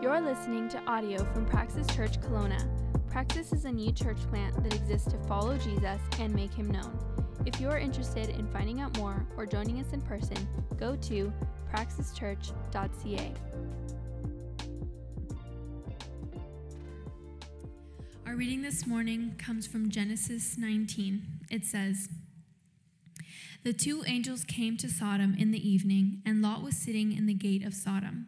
You're listening to audio from Praxis Church Kelowna. Praxis is a new church plant that exists to follow Jesus and make him known. If you are interested in finding out more or joining us in person, go to praxischurch.ca. Our reading this morning comes from Genesis 19. It says, The two angels came to Sodom in the evening, and Lot was sitting in the gate of Sodom.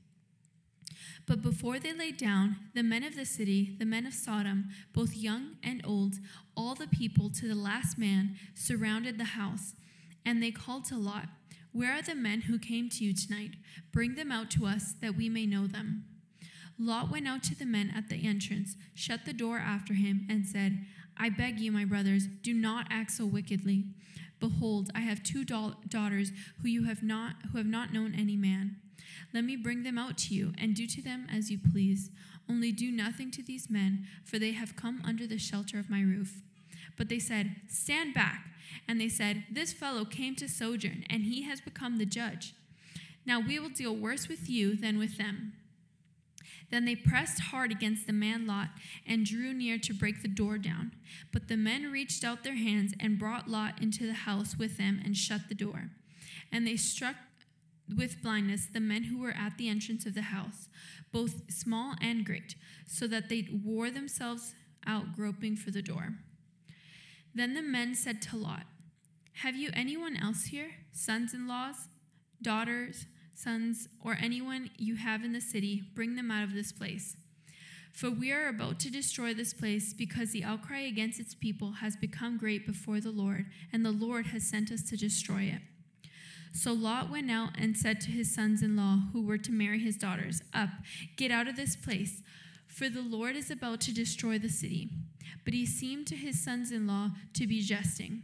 But before they lay down, the men of the city, the men of Sodom, both young and old, all the people to the last man, surrounded the house. And they called to Lot, Where are the men who came to you tonight? Bring them out to us, that we may know them. Lot went out to the men at the entrance, shut the door after him, and said, I beg you, my brothers, do not act so wickedly. Behold, I have two daughters who you have not who have not known any man. Let me bring them out to you, and do to them as you please. Only do nothing to these men, for they have come under the shelter of my roof. But they said, Stand back. And they said, This fellow came to sojourn, and he has become the judge. Now we will deal worse with you than with them. Then they pressed hard against the man Lot and drew near to break the door down. But the men reached out their hands and brought Lot into the house with them and shut the door. And they struck with blindness the men who were at the entrance of the house, both small and great, so that they wore themselves out groping for the door. Then the men said to Lot, Have you anyone else here, sons in laws, daughters, sons, or anyone you have in the city? Bring them out of this place. For we are about to destroy this place because the outcry against its people has become great before the Lord, and the Lord has sent us to destroy it. So Lot went out and said to his sons in law, who were to marry his daughters, Up, get out of this place, for the Lord is about to destroy the city. But he seemed to his sons in law to be jesting.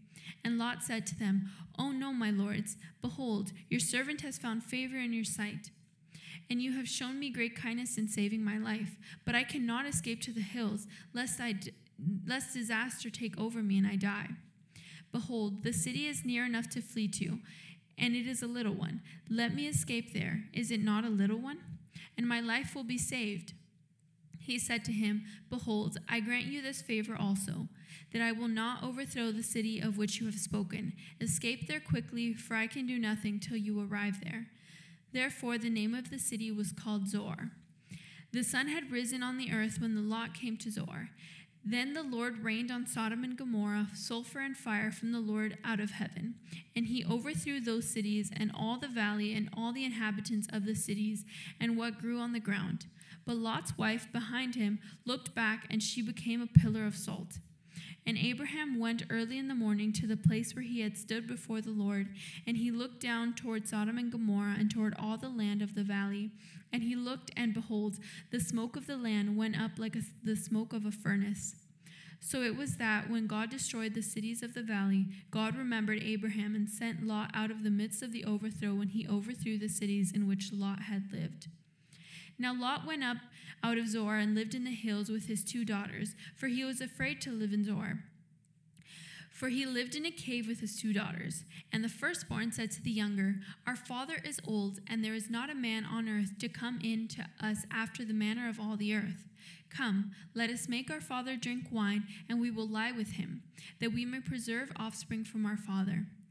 And Lot said to them, Oh no, my lords, behold, your servant has found favor in your sight. And you have shown me great kindness in saving my life, but I cannot escape to the hills, lest, I, lest disaster take over me and I die. Behold, the city is near enough to flee to, and it is a little one. Let me escape there. Is it not a little one? And my life will be saved. He said to him, Behold, I grant you this favor also that I will not overthrow the city of which you have spoken. Escape there quickly, for I can do nothing till you arrive there. Therefore, the name of the city was called Zoar. The sun had risen on the earth when the lot came to Zoar. Then the Lord rained on Sodom and Gomorrah sulfur and fire from the Lord out of heaven. And he overthrew those cities and all the valley and all the inhabitants of the cities and what grew on the ground. But Lot's wife behind him looked back, and she became a pillar of salt. And Abraham went early in the morning to the place where he had stood before the Lord, and he looked down toward Sodom and Gomorrah and toward all the land of the valley. And he looked, and behold, the smoke of the land went up like a, the smoke of a furnace. So it was that when God destroyed the cities of the valley, God remembered Abraham and sent Lot out of the midst of the overthrow when he overthrew the cities in which Lot had lived. Now Lot went up out of Zoar and lived in the hills with his two daughters, for he was afraid to live in Zoar. For he lived in a cave with his two daughters. And the firstborn said to the younger, Our father is old, and there is not a man on earth to come in to us after the manner of all the earth. Come, let us make our father drink wine, and we will lie with him, that we may preserve offspring from our father.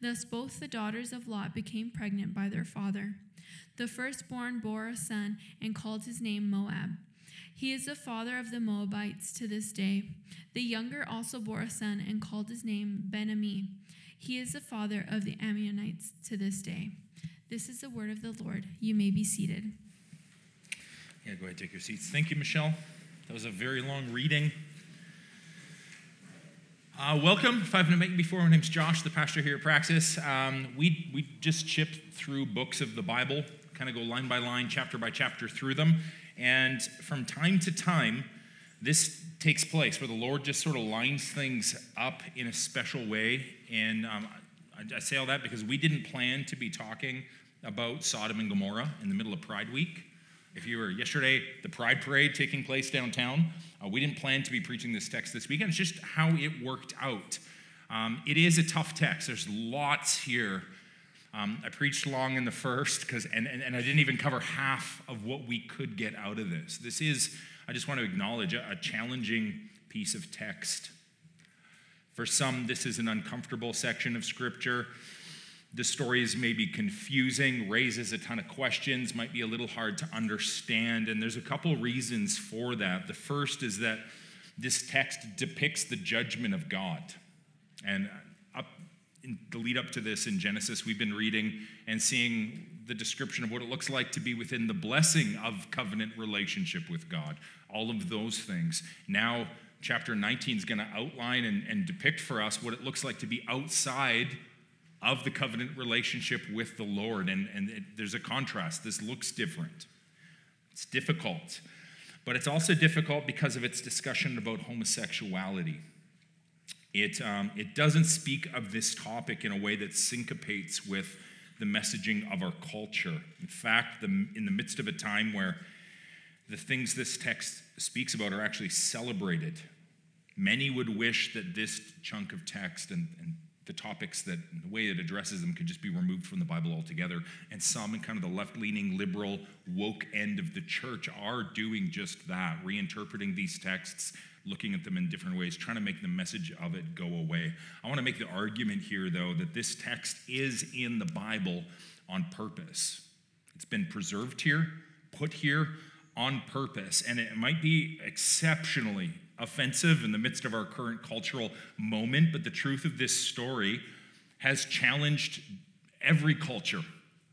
Thus both the daughters of Lot became pregnant by their father. The firstborn bore a son and called his name Moab. He is the father of the Moabites to this day. The younger also bore a son and called his name Ben-ammi. He is the father of the Ammonites to this day. This is the word of the Lord. You may be seated. Yeah, go ahead, take your seats. Thank you, Michelle. That was a very long reading. Uh, welcome. If I haven't met you before, my name's Josh, the pastor here at Praxis. Um, we, we just chip through books of the Bible, kind of go line by line, chapter by chapter through them. And from time to time, this takes place where the Lord just sort of lines things up in a special way. And um, I, I say all that because we didn't plan to be talking about Sodom and Gomorrah in the middle of Pride Week. If you were yesterday, the Pride Parade taking place downtown, uh, we didn't plan to be preaching this text this weekend. It's just how it worked out. Um, it is a tough text. There's lots here um, I preached long in the first because, and, and, and, I didn't even cover half of what we could get out of this. This is, I just want to acknowledge, a, a challenging piece of text. For some, this is an uncomfortable section of scripture. The story is maybe confusing, raises a ton of questions, might be a little hard to understand, and there's a couple reasons for that. The first is that this text depicts the judgment of God. And in the lead up to this in Genesis, we've been reading and seeing the description of what it looks like to be within the blessing of covenant relationship with God, all of those things. Now, chapter 19 is going to outline and, and depict for us what it looks like to be outside of the covenant relationship with the Lord. And, and it, there's a contrast. This looks different, it's difficult. But it's also difficult because of its discussion about homosexuality. It, um, it doesn't speak of this topic in a way that syncopates with the messaging of our culture. In fact, the, in the midst of a time where the things this text speaks about are actually celebrated, many would wish that this chunk of text and, and the topics that the way it addresses them could just be removed from the Bible altogether. And some in kind of the left leaning, liberal, woke end of the church are doing just that, reinterpreting these texts looking at them in different ways, trying to make the message of it go away. I want to make the argument here, though, that this text is in the Bible on purpose. It's been preserved here, put here on purpose, and it might be exceptionally offensive in the midst of our current cultural moment, but the truth of this story has challenged every culture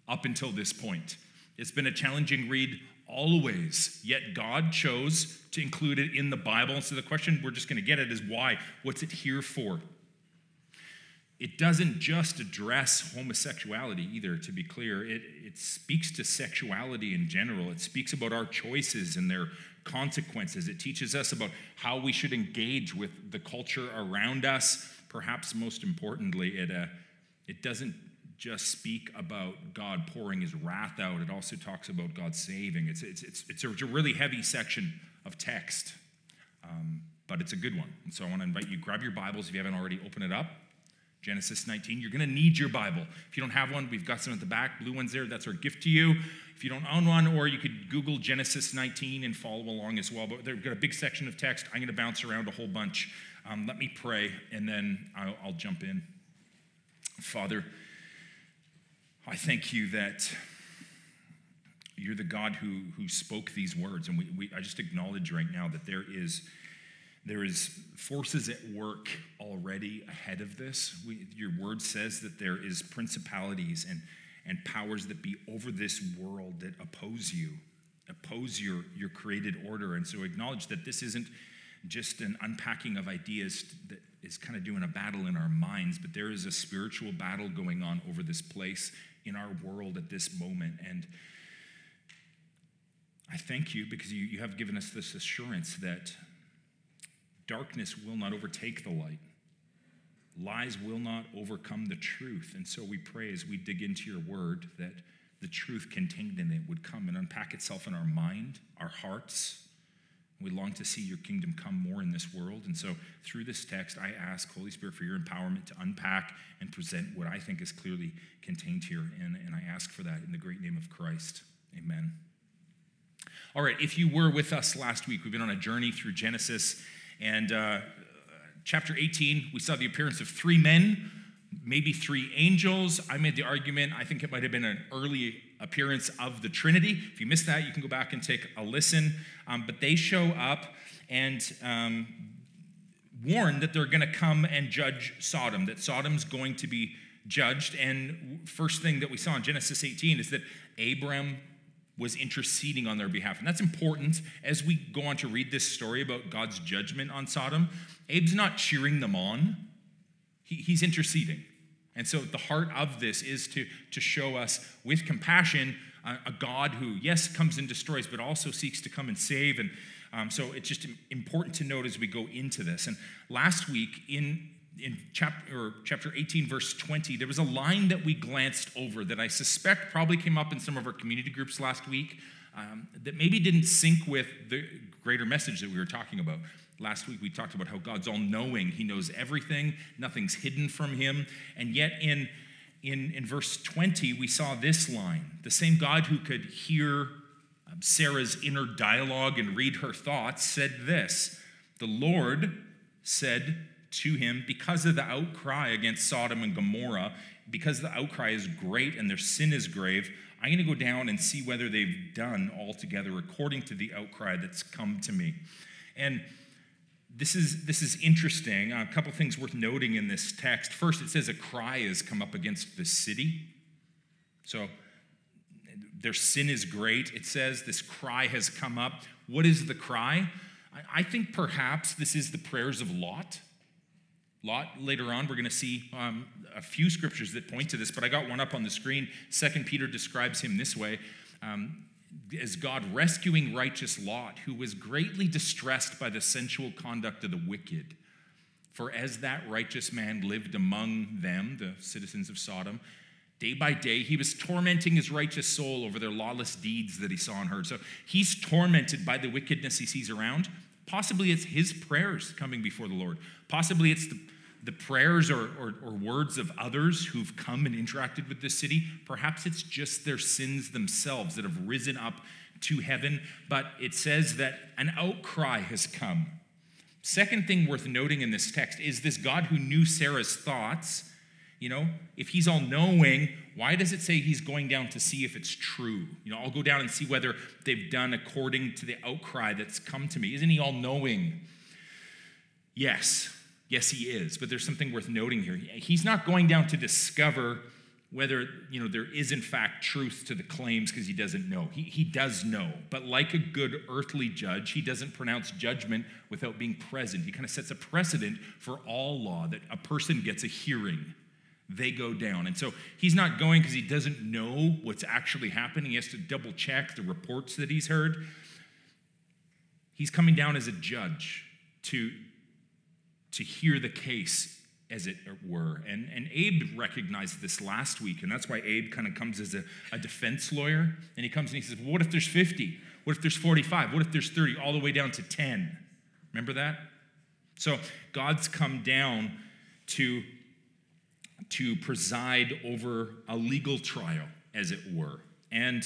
up until this point. It's been a challenging read always, yet God chose to include it in the Bible. So the question we're just going to get at is why? What's it here for? It doesn't just address homosexuality either, to be clear. It, it speaks to sexuality in general. It speaks about our choices and their consequences. It teaches us about how we should engage with the culture around us. Perhaps most importantly, it, uh, it doesn't just speak about God pouring his wrath out. It also talks about God saving. It's, it's, it's, it's, a, really heavy section of text, um, but it's a good one. And so I want to invite you, grab your Bibles if you haven't already, open it up. Genesis 19. You're going to need your Bible. If you don't have one, we've got some at the back, blue ones there. That's our gift to you. If you don't own one, or you could Google Genesis 19 and follow along as well. But they've got a big section of text. I'm going to bounce around a whole bunch. Um, let me pray, and then I'll, I'll jump in. Father, I thank you that you're the God who, who spoke these words. And we, we, I just acknowledge right now that there is, there is forces at work already ahead of this. We, your word says that there is principalities and, and powers that be over this world that oppose you, oppose your, your created order. And so acknowledge that this isn't just an unpacking of ideas that is kind of doing a battle in our minds, but there is a spiritual battle going on over this place in our world at this moment. And I thank you because you, you have given us this assurance that darkness will not overtake the light. Lies will not overcome the truth. And so we pray as we dig into your word that the truth contained in it would come and unpack itself in our mind, our hearts, We long to see your kingdom come more in this world. And so, through this text, I ask, Holy Spirit, for your empowerment to unpack and present what I think is clearly contained here. And, and I ask for that in the great name of Christ. Amen. All right, if you were with us last week, we've been on a journey through Genesis. And uh, chapter 18, we saw the appearance of three men, maybe three angels. I made the argument, I think it might have been an early appearance of the Trinity. If you missed that, you can go back and take a listen. Um, but they show up and um, warn that they're going to come and judge Sodom, that Sodom's going to be judged. And first thing that we saw in Genesis 18 is that Abram was interceding on their behalf. And that's important as we go on to read this story about God's judgment on Sodom. Abe's not cheering them on, he, he's interceding. And so the heart of this is to, to show us with compassion a God who, yes, comes and destroys, but also seeks to come and save. And um, so it's just important to note as we go into this. And last week in in chapter, chapter 18, verse 20, there was a line that we glanced over that I suspect probably came up in some of our community groups last week um, that maybe didn't sync with the greater message that we were talking about. Last week we talked about how God's all knowing, He knows everything, nothing's hidden from Him. And yet in, in, in verse 20, we saw this line the same God who could hear um, Sarah's inner dialogue and read her thoughts said this The Lord said to him, Because of the outcry against Sodom and Gomorrah, because the outcry is great and their sin is grave, I'm going to go down and see whether they've done altogether according to the outcry that's come to me. And this is, this is interesting. A couple things worth noting in this text. First, it says a cry has come up against the city. So their sin is great. It says this cry has come up. What is the cry? I think perhaps this is the prayers of Lot. Lot, later on, we're going to see um, a few scriptures that point to this, but I got one up on the screen. Second Peter describes him this way. Um, as God rescuing righteous Lot, who was greatly distressed by the sensual conduct of the wicked. For as that righteous man lived among them, the citizens of Sodom, day by day he was tormenting his righteous soul over their lawless deeds that he saw and heard. So he's tormented by the wickedness he sees around. Possibly it's his prayers coming before the Lord. Possibly it's the the prayers or, or, or, words of others who've come and interacted with this city. Perhaps it's just their sins themselves that have risen up to heaven, but it says that an outcry has come. Second thing worth noting in this text is this God who knew Sarah's thoughts. You know, if he's all knowing, why does it say he's going down to see if it's true? You know, I'll go down and see whether they've done according to the outcry that's come to me. Isn't he all knowing? Yes, Yes, he is, but there's something worth noting here. He's not going down to discover whether you know there is in fact truth to the claims because he doesn't know. He, he does know, but like a good earthly judge, he doesn't pronounce judgment without being present. He kind of sets a precedent for all law that a person gets a hearing, they go down. And so he's not going because he doesn't know what's actually happening. He has to double check the reports that he's heard. He's coming down as a judge to, to hear the case, as it were. And, and Abe recognized this last week, and that's why Abe kind of comes as a, a defense lawyer. And he comes and he says, well, What if there's 50? What if there's 45? What if there's 30? All the way down to 10. Remember that? So God's come down to, to preside over a legal trial, as it were. And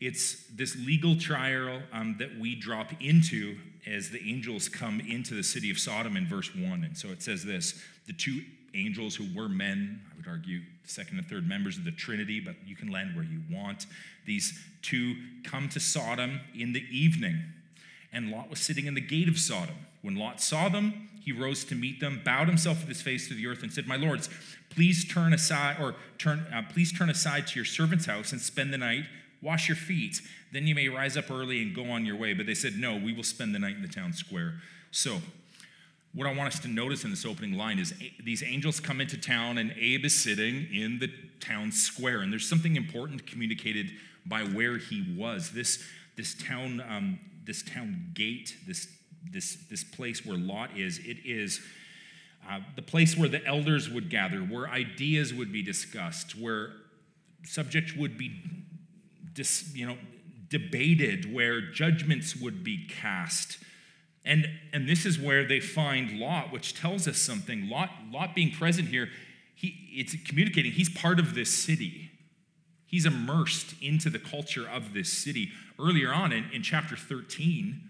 it's this legal trial um, that we drop into as the angels come into the city of Sodom in verse 1. And so it says this the two angels who were men, I would argue, second and third members of the Trinity, but you can land where you want. These two come to Sodom in the evening, and Lot was sitting in the gate of Sodom. When Lot saw them, he rose to meet them, bowed himself with his face to the earth, and said, "My lords, please turn aside, or turn, uh, please turn aside to your servant's house and spend the night." Wash your feet. Then you may rise up early and go on your way. But they said, No, we will spend the night in the town square. So, what I want us to notice in this opening line is these angels come into town, and Abe is sitting in the town square. And there's something important communicated by where he was. This, this town, um, this town gate, this, this, this place where Lot is, it is. Uh, the place where the elders would gather, where ideas would be discussed, where subjects would be dis, you know, debated, where judgments would be cast. And, and this is where they find Lot, which tells us something. Lot, Lot being present here, he, it's communicating he's part of this city. He's immersed into the culture of this city. Earlier on in, in chapter 13,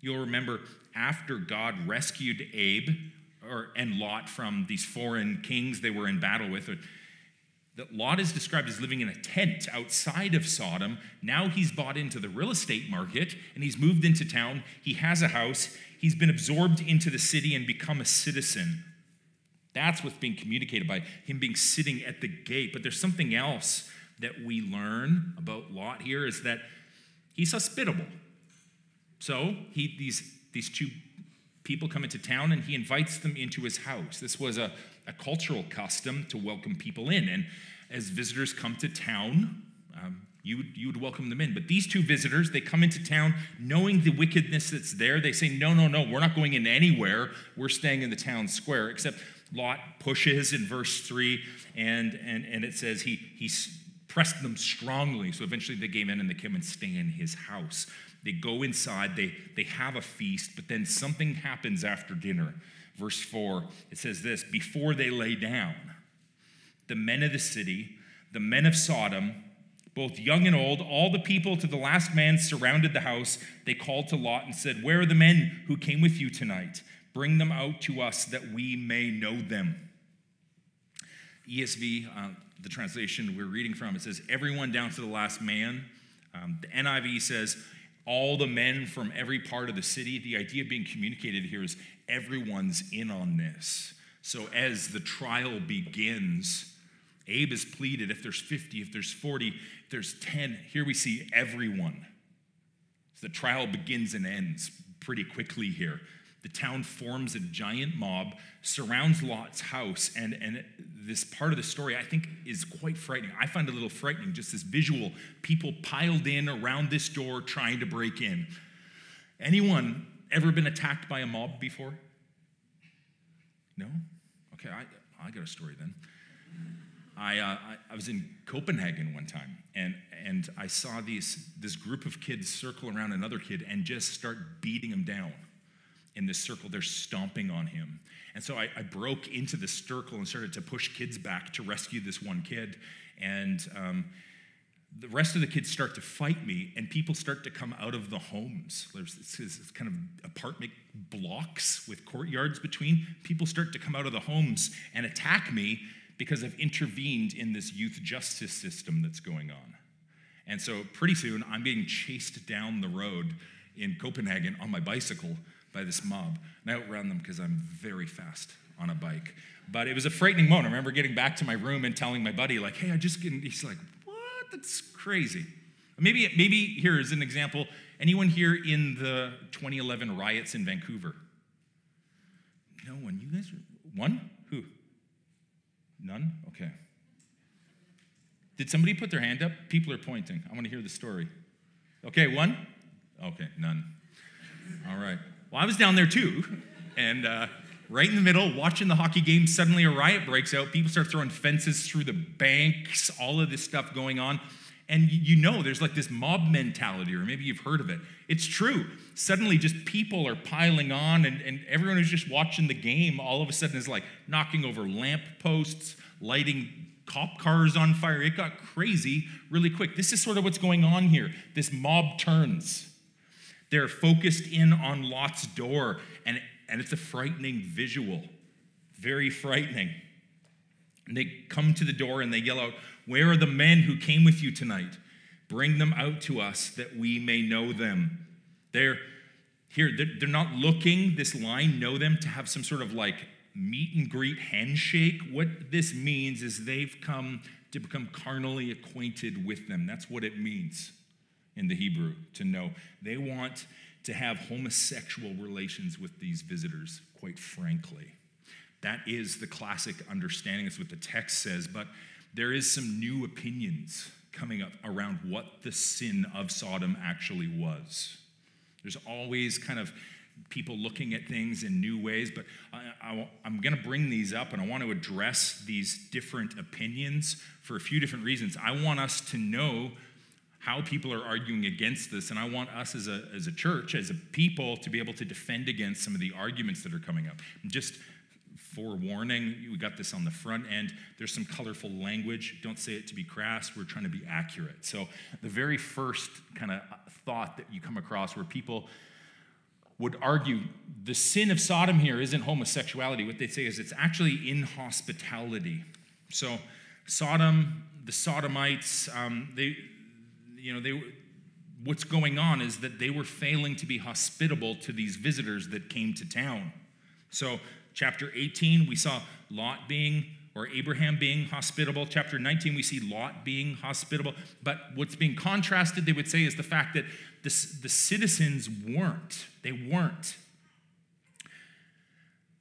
you'll remember after God rescued Abe or, and Lot from these foreign kings they were in battle with, that Lot is described as living in a tent outside of Sodom. Now he's bought into the real estate market and he's moved into town. He has a house. He's been absorbed into the city and become a citizen. That's what's being communicated by him being sitting at the gate. But there's something else that we learn about Lot here is that he's hospitable. So he, these, these two people come into town and he invites them into his house. This was a, a cultural custom to welcome people in. And as visitors come to town, um, you would, you would welcome them in. But these two visitors, they come into town knowing the wickedness that's there. They say, No, no, no, we're not going in anywhere. We're staying in the town square. Except Lot pushes in verse 3, and, and, and it says he, he pressed them strongly. So eventually they came in and they came and stay in his house. They go inside, they, they have a feast, but then something happens after dinner. Verse 4, it says this Before they lay down, the men of the city, the men of Sodom, both young and old, all the people to the last man surrounded the house. They called to Lot and said, Where are the men who came with you tonight? Bring them out to us that we may know them. ESV, uh, the translation we're reading from, it says, Everyone down to the last man. Um, the NIV says, all the men from every part of the city. The idea being communicated here is everyone's in on this. So as the trial begins, Abe has pleaded if there's 50, if there's 40, if there's 10, here we see everyone. So the trial begins and ends pretty quickly here the town forms a giant mob, surrounds Lot's house, and, and this part of the story I think is quite frightening. I find it a little frightening, just this visual people piled in around this door trying to break in. Anyone ever been attacked by a mob before? No? Okay, I, I got a story then. I, uh, I, I, was in Copenhagen one time, and, and I saw these, this group of kids circle around another kid and just start beating him down in this circle. They're stomping on him. And so I, I, broke into the circle and started to push kids back to rescue this one kid. And um, the rest of the kids start to fight me, and people start to come out of the homes. There's this, kind of apartment blocks with courtyards between. People start to come out of the homes and attack me because I've intervened in this youth justice system that's going on. And so pretty soon, I'm being chased down the road in Copenhagen on my bicycle by this mob. And I outrun them because I'm very fast on a bike. But it was a frightening moment. I remember getting back to my room and telling my buddy, like, hey, I just get, he's like? That's crazy. Maybe, maybe here is an example. Anyone here in the 2011 riots in Vancouver? No one. You guys, one? Who? None? Okay. Did somebody put their hand up? People are pointing. I want to hear the story. Okay, one? Okay, none. All right. Well, I was down there too, and uh, right in the middle, watching the hockey game, suddenly a riot breaks out. People start throwing fences through the banks, all of this stuff going on. And you know there's like this mob mentality, or maybe you've heard of it. It's true. Suddenly, just people are piling on, and, and everyone who's just watching the game all of a sudden is like knocking over lamp posts, lighting cop cars on fire. It got crazy really quick. This is sort of what's going on here. This mob turns. They're focused in on Lot's door, and, and it's a frightening visual. Very frightening. And they come to the door and they yell out, Where are the men who came with you tonight? Bring them out to us that we may know them. They're here, they're, they're not looking, this line, know them, to have some sort of like meet and greet handshake. What this means is they've come to become carnally acquainted with them. That's what it means in the Hebrew to know. They want to have homosexual relations with these visitors, quite frankly. That is the classic understanding. That's what the text says. But there is some new opinions coming up around what the sin of Sodom actually was. There's always kind of people looking at things in new ways, but I, am going to bring these up and I want to address these different opinions for a few different reasons. I want us to know how people are arguing against this. And I want us as a, as a church, as a people, to be able to defend against some of the arguments that are coming up. Just forewarning, we got this on the front end. There's some colorful language. Don't say it to be crass. We're trying to be accurate. So, the very first kind of thought that you come across where people would argue the sin of Sodom here isn't homosexuality. What they say is it's actually inhospitality. So, Sodom, the Sodomites, um, they, you know, they, what's going on is that they were failing to be hospitable to these visitors that came to town. So, chapter 18, we saw Lot being or Abraham being hospitable. Chapter 19, we see Lot being hospitable. But what's being contrasted, they would say, is the fact that the, the citizens weren't. They weren't.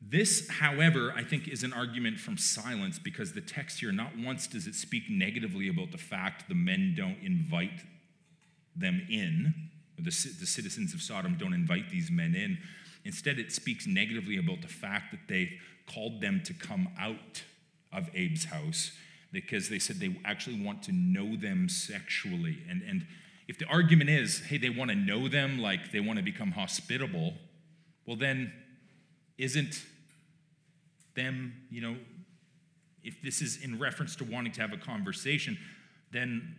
This, however, I think is an argument from silence because the text here, not once does it speak negatively about the fact the men don't invite them in, the, the citizens of Sodom don't invite these men in. Instead, it speaks negatively about the fact that they called them to come out of Abe's house because they said they actually want to know them sexually. And, and if the argument is, hey, they want to know them, like they want to become hospitable, well, then isn't them, you know, if this is in reference to wanting to have a conversation, then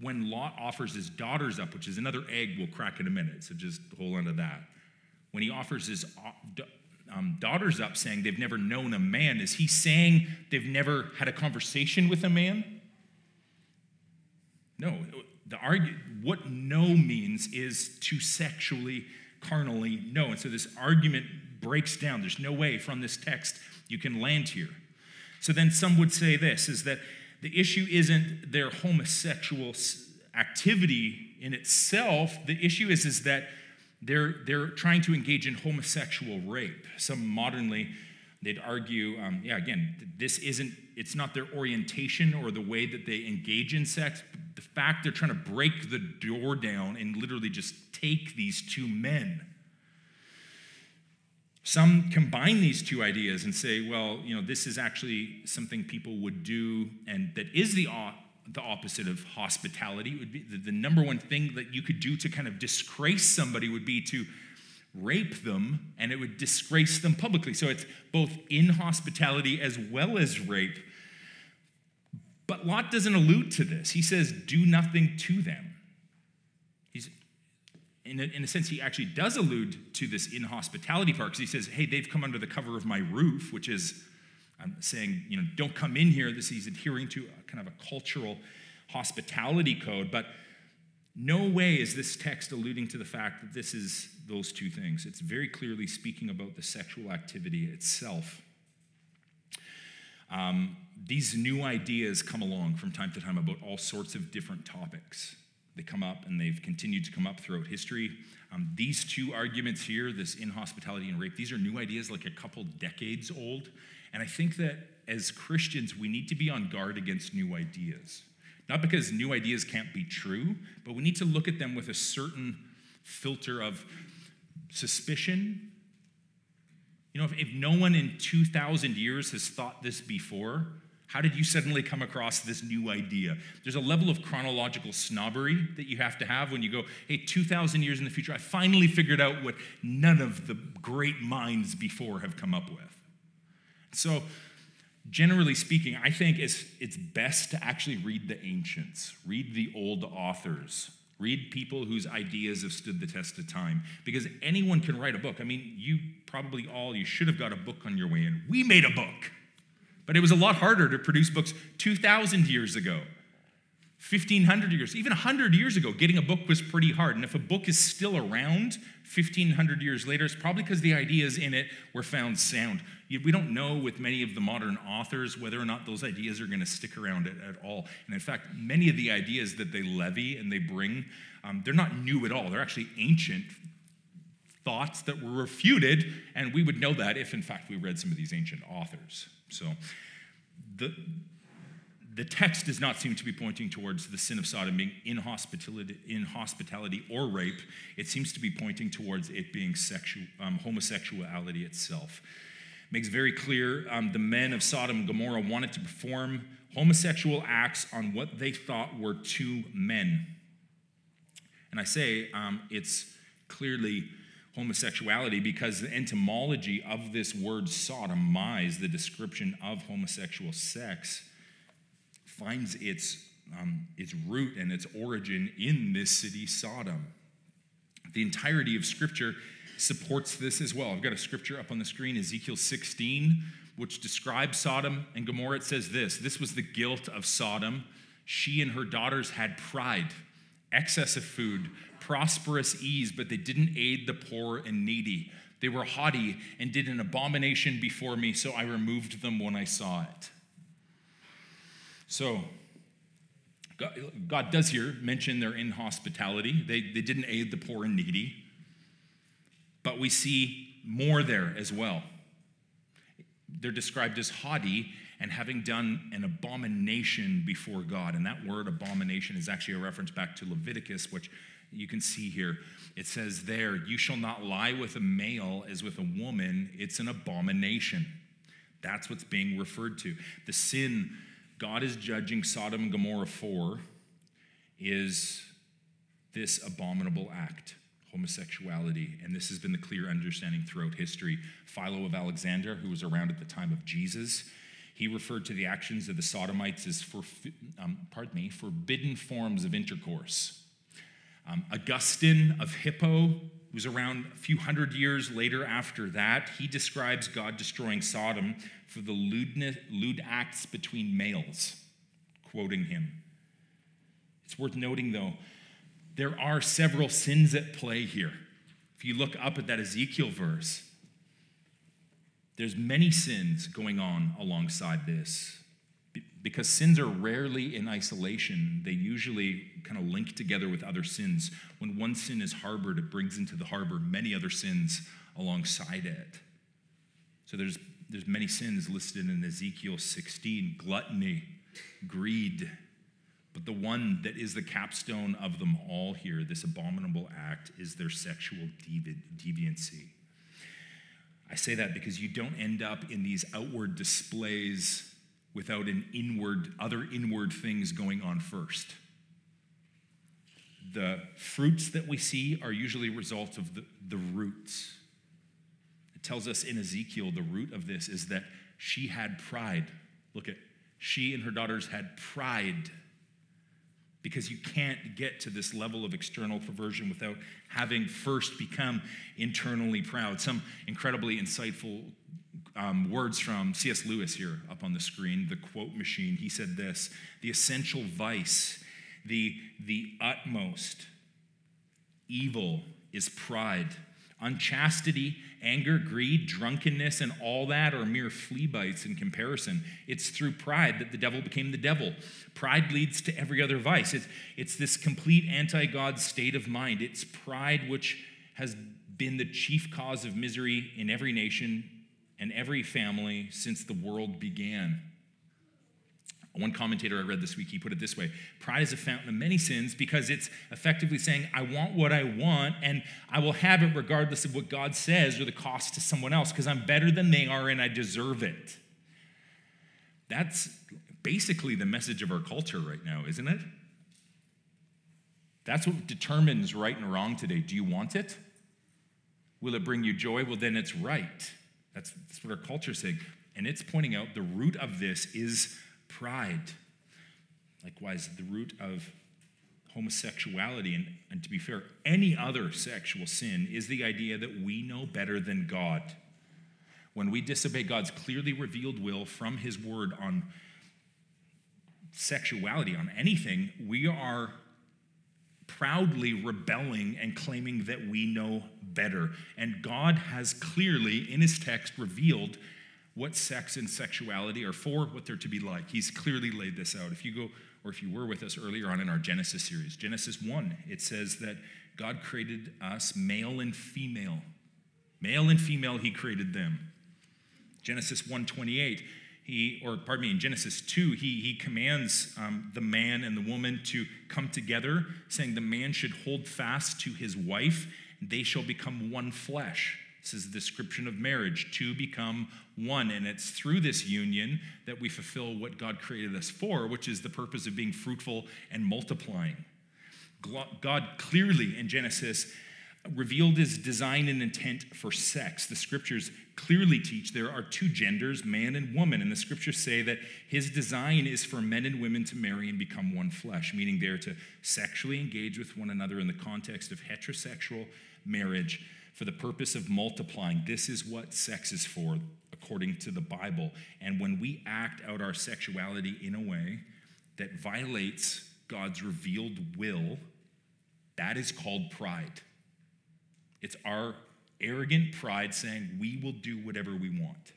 when Lot offers his daughters up, which is another egg we'll crack in a minute, so just hold on to that. When he offers his uh, um, daughters up saying they've never known a man, is he saying they've never had a conversation with a man? No. The argue, what no means is to sexually, carnally know. And so this argument breaks down. There's no way from this text you can land here. So then some would say this is that the issue isn't their homosexual activity in itself. The issue is, is that they're, they're trying to engage in homosexual rape. Some modernly, they'd argue, um, yeah, again, this isn't, it's not their orientation or the way that they engage in sex. The fact they're trying to break the door down and literally just take these two men. Some combine these two ideas and say, well, you know, this is actually something people would do and that is the the opposite of hospitality. would be the, the number one thing that you could do to kind of disgrace somebody would be to rape them, and it would disgrace them publicly. So it's both inhospitality as well as rape. But Lot doesn't allude to this. He says, do nothing to them. He's, in a, in a sense, he actually does allude to this inhospitality part because he says, hey, they've come under the cover of my roof, which is I'm saying, you know, don't come in here. This is adhering to kind of a cultural hospitality code, but no way is this text alluding to the fact that this is those two things. It's very clearly speaking about the sexual activity itself. Um, these new ideas come along from time to time about all sorts of different topics. They come up and they've continued to come up throughout history. Um, these two arguments here, this inhospitality and rape, these are new ideas like a couple decades old. And I think that as Christians, we need to be on guard against new ideas. Not because new ideas can't be true, but we need to look at them with a certain filter of suspicion. You know, if, if no one in 2,000 years has thought this before, how did you suddenly come across this new idea? There's a level of chronological snobbery that you have to have when you go, hey, 2,000 years in the future, I finally figured out what none of the great minds before have come up with. So, generally speaking, I think it's, it's best to actually read the ancients, read the old authors, read people whose ideas have stood the test of time, because anyone can write a book. I mean, you probably all, you should have got a book on your way in. We made a book, but it was a lot harder to produce books 2,000 years ago. 1500 years, even 100 years ago, getting a book was pretty hard. And if a book is still around 1500 years later, it's probably because the ideas in it were found sound. We don't know with many of the modern authors whether or not those ideas are going to stick around at, at, all. And in fact, many of the ideas that they levy and they bring, um, they're not new at all. They're actually ancient thoughts that were refuted, and we would know that if, in fact, we read some of these ancient authors. So, the, the text does not seem to be pointing towards the sin of Sodom being inhospitality, inhospitality or rape. It seems to be pointing towards it being sexual, um, homosexuality itself. Makes very clear um, the men of Sodom and Gomorrah wanted to perform homosexual acts on what they thought were two men. And I say um, it's clearly homosexuality because the etymology of this word sodomize, the description of homosexual sex, finds its, um, its root and its origin in this city, Sodom. The entirety of Scripture supports this as well. I've got a scripture up on the screen, Ezekiel 16, which describes Sodom and Gomorrah. It says this This was the guilt of Sodom. She and her daughters had pride, excess of food, prosperous ease, but they didn't aid the poor and needy. They were haughty and did an abomination before me, so I removed them when I saw it. So, God, does here mention their inhospitality. They, they didn't aid the poor and needy. But we see more there as well. They're described as haughty and having done an abomination before God. And that word abomination is actually a reference back to Leviticus, which you can see here. It says there, You shall not lie with a male as with a woman. It's an abomination. That's what's being referred to. The sin God is judging Sodom and Gomorrah for is this abominable act homosexuality, and this has been the clear understanding throughout history. Philo of Alexandria, who was around at the time of Jesus, he referred to the actions of the Sodomites as for, um, pardon me, forbidden forms of intercourse. Um, Augustine of Hippo, who's around a few hundred years later after that, he describes God destroying Sodom for the lewdness, lewd acts between males, quoting him. It's worth noting, though, there are several sins at play here. If you look up at that Ezekiel verse, there's many sins going on alongside this. Because sins are rarely in isolation, they usually kind of link together with other sins. When one sin is harbored, it brings into the harbor many other sins alongside it. So there's, there's many sins listed in Ezekiel 16 gluttony, greed, but the one that is the capstone of them all here, this abominable act, is their sexual devi- deviancy. I say that because you don't end up in these outward displays without an inward, other inward things going on first. The fruits that we see are usually a result of the, the roots. It tells us in Ezekiel the root of this is that she had pride. Look at, she and her daughters had pride because you can't get to this level of external perversion without having first become internally proud. Some incredibly insightful um, words from C.S. Lewis here up on the screen, the quote machine. He said this The essential vice, the, the utmost evil is pride. Unchastity, anger, greed, drunkenness, and all that are mere flea bites in comparison. It's through pride that the devil became the devil. Pride leads to every other vice. It's, it's this complete anti God state of mind. It's pride which has been the chief cause of misery in every nation and every family since the world began. One commentator I read this week, he put it this way Pride is a fountain of many sins because it's effectively saying, I want what I want and I will have it regardless of what God says or the cost to someone else because I'm better than they are and I deserve it. That's basically the message of our culture right now, isn't it? That's what determines right and wrong today. Do you want it? Will it bring you joy? Well, then it's right. That's, that's what our culture is saying. And it's pointing out the root of this is pride. Likewise, the root of homosexuality, and, and to be fair, any other sexual sin, is the idea that we know better than God. When we disobey God's clearly revealed will from His word on sexuality, on anything, we are proudly rebelling and claiming that we know better. And God has clearly, in His text, revealed what sex and sexuality are for, what they're to be like. He's clearly laid this out. If you go, or if you were with us earlier on in our Genesis series, Genesis 1, it says that God created us male and female. Male and female, he created them. Genesis 1:28, he, or pardon me, in Genesis 2, he, he commands um, the man and the woman to come together, saying the man should hold fast to his wife, they shall become one flesh. This is the description of marriage, to become one. And it's through this union that we fulfill what God created us for, which is the purpose of being fruitful and multiplying. God clearly in Genesis revealed his design and intent for sex. The scriptures clearly teach there are two genders, man and woman, and the scriptures say that his design is for men and women to marry and become one flesh, meaning they're to sexually engage with one another in the context of heterosexual marriage for the purpose of multiplying. This is what sex is for, according to the Bible. And when we act out our sexuality in a way that violates God's revealed will, that is called pride. It's our arrogant pride saying we will do whatever we want.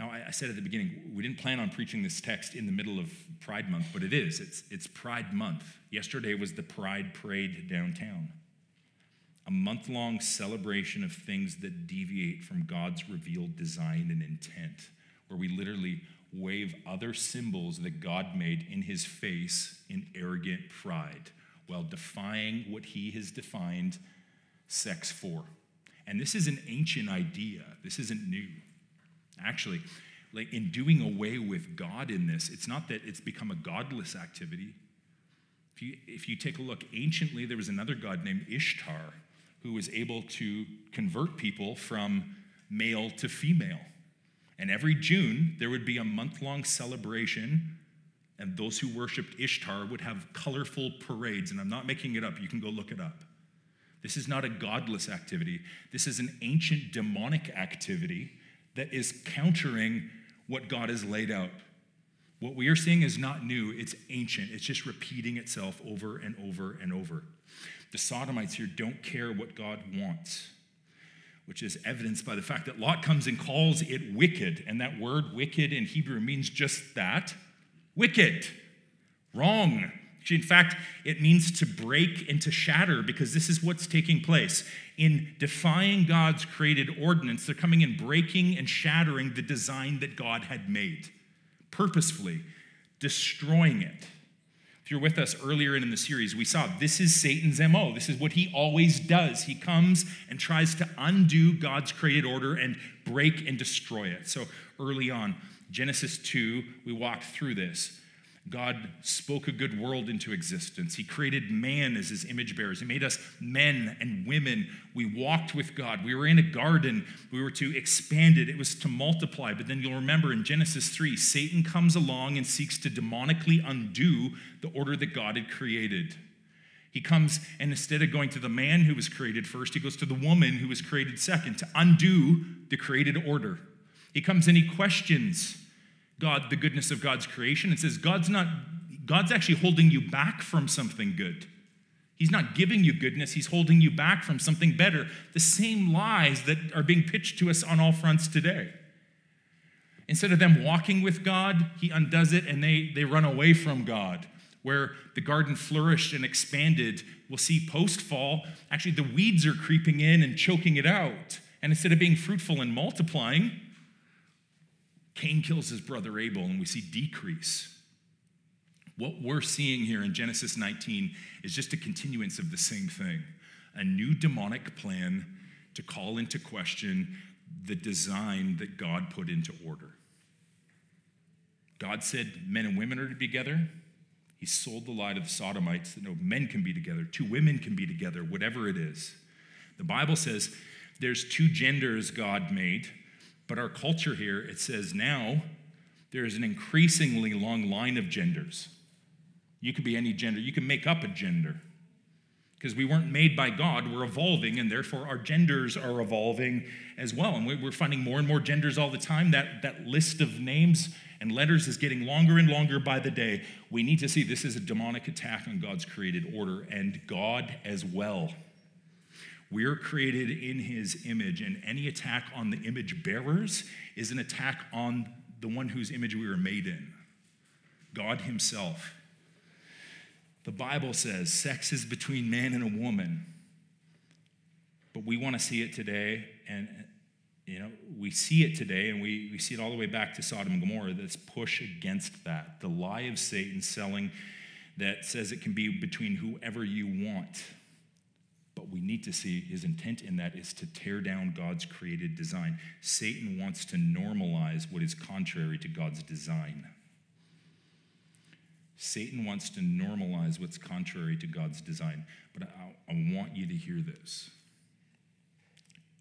Now, I, said at the beginning, we didn't plan on preaching this text in the middle of Pride Month, but it is. It's, it's Pride Month. Yesterday was the Pride Parade downtown, a month long celebration of things that deviate from God's revealed design and intent, where we literally wave other symbols that God made in his face in arrogant pride while defying what he has defined sex for. And this is an ancient idea, this isn't new. Actually, like in doing away with God in this, it's not that it's become a godless activity. If you, if you take a look, anciently, there was another god named Ishtar who was able to convert people from male to female. And every June, there would be a month long celebration and those who worshiped Ishtar would have colorful parades. And I'm not making it up, you can go look it up. This is not a godless activity, this is an ancient demonic activity that is countering what God has laid out. What we are seeing is not new, it's ancient. It's just repeating itself over and over and over. The Sodomites here don't care what God wants, which is evidenced by the fact that Lot comes and calls it wicked. And that word wicked in Hebrew means just that wicked, wrong. In fact, it means to break and to shatter because this is what's taking place. In defying God's created ordinance, they're coming and breaking and shattering the design that God had made, purposefully destroying it. You're with us earlier in the series, we saw this is Satan's MO. This is what he always does. He comes and tries to undo God's created order and break and destroy it. So early on, Genesis 2, we walked through this. God spoke a good world into existence. He created man as his image bearers. He made us men and women. We walked with God. We were in a garden. We were to expand it, it was to multiply. But then you'll remember in Genesis 3, Satan comes along and seeks to demonically undo the order that God had created. He comes and instead of going to the man who was created first, he goes to the woman who was created second to undo the created order. He comes and he questions God, the goodness of God's creation, It says, God's not, God's actually holding you back from something good. He's not giving you goodness, he's holding you back from something better. The same lies that are being pitched to us on all fronts today. Instead of them walking with God, he undoes it and they, they run away from God. Where the garden flourished and expanded, we'll see post fall, actually the weeds are creeping in and choking it out. And instead of being fruitful and multiplying, Cain kills his brother Abel, and we see decrease. What we're seeing here in Genesis 19 is just a continuance of the same thing a new demonic plan to call into question the design that God put into order. God said men and women are to be together. He sold the lie to the Sodomites that no men can be together, two women can be together, whatever it is. The Bible says there's two genders God made but our culture here, it says now there is an increasingly long line of genders. You could be any gender, you can make up a gender. Because we weren't made by God, we're evolving, and therefore our genders are evolving as well. And we're finding more and more genders all the time. That, that list of names and letters is getting longer and longer by the day. We need to see this is a demonic attack on God's created order and God as well. We're created in his image, and any attack on the image bearers is an attack on the one whose image we were made in God himself. The Bible says sex is between man and a woman, but we want to see it today, and you know, we see it today, and we, we see it all the way back to Sodom and Gomorrah. That's push against that. The lie of Satan selling that says it can be between whoever you want. We need to see his intent in that is to tear down God's created design. Satan wants to normalize what is contrary to God's design. Satan wants to normalize what's contrary to God's design. But I, I want you to hear this.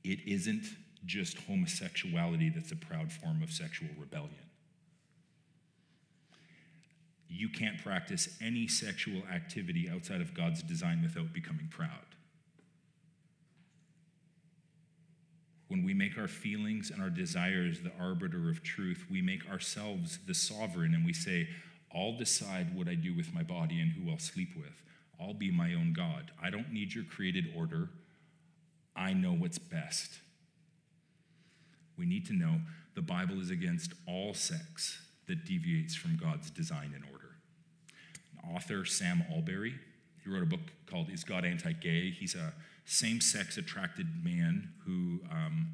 It isn't just homosexuality that's a proud form of sexual rebellion. You can't practice any sexual activity outside of God's design without becoming proud. When we make our feelings and our desires the arbiter of truth, we make ourselves the sovereign and we say, I'll decide what I do with my body and who I'll sleep with. I'll be my own God. I don't need your created order. I know what's best. We need to know the Bible is against all sex that deviates from God's design and order. Author Sam Allberry, he wrote a book called Is God Anti Gay? He's a same sex attracted man who um,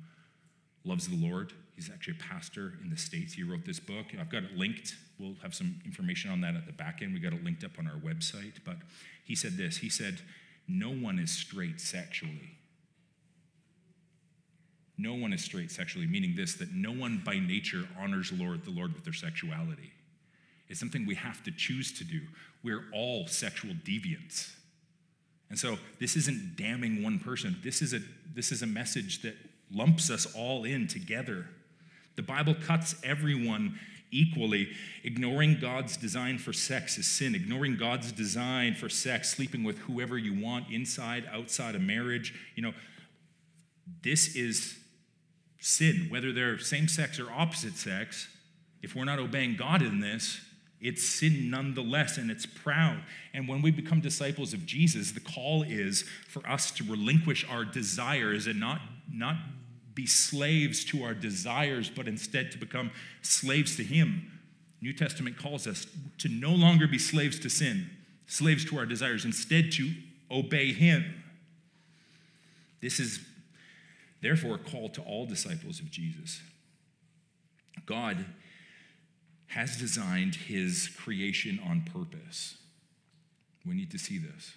loves the Lord. He's actually a pastor in the States. He wrote this book. I've got it linked. We'll have some information on that at the back end. We got it linked up on our website. But he said this He said, No one is straight sexually. No one is straight sexually, meaning this that no one by nature honors Lord the Lord with their sexuality. It's something we have to choose to do. We're all sexual deviants. And so this isn't damning one person. This is a, this is a message that lumps us all in together. The Bible cuts everyone equally. Ignoring God's design for sex is sin. Ignoring God's design for sex, sleeping with whoever you want inside, outside of marriage, you know, this is sin, whether they're same sex or opposite sex. If we're not obeying God in this, it's sin nonetheless, and it's proud. And when we become disciples of Jesus, the call is for us to relinquish our desires and not, not be slaves to our desires, but instead to become slaves to Him. New Testament calls us to no longer be slaves to sin, slaves to our desires, instead to obey Him. This is therefore a call to all disciples of Jesus. God has designed his creation on purpose. We need to see this.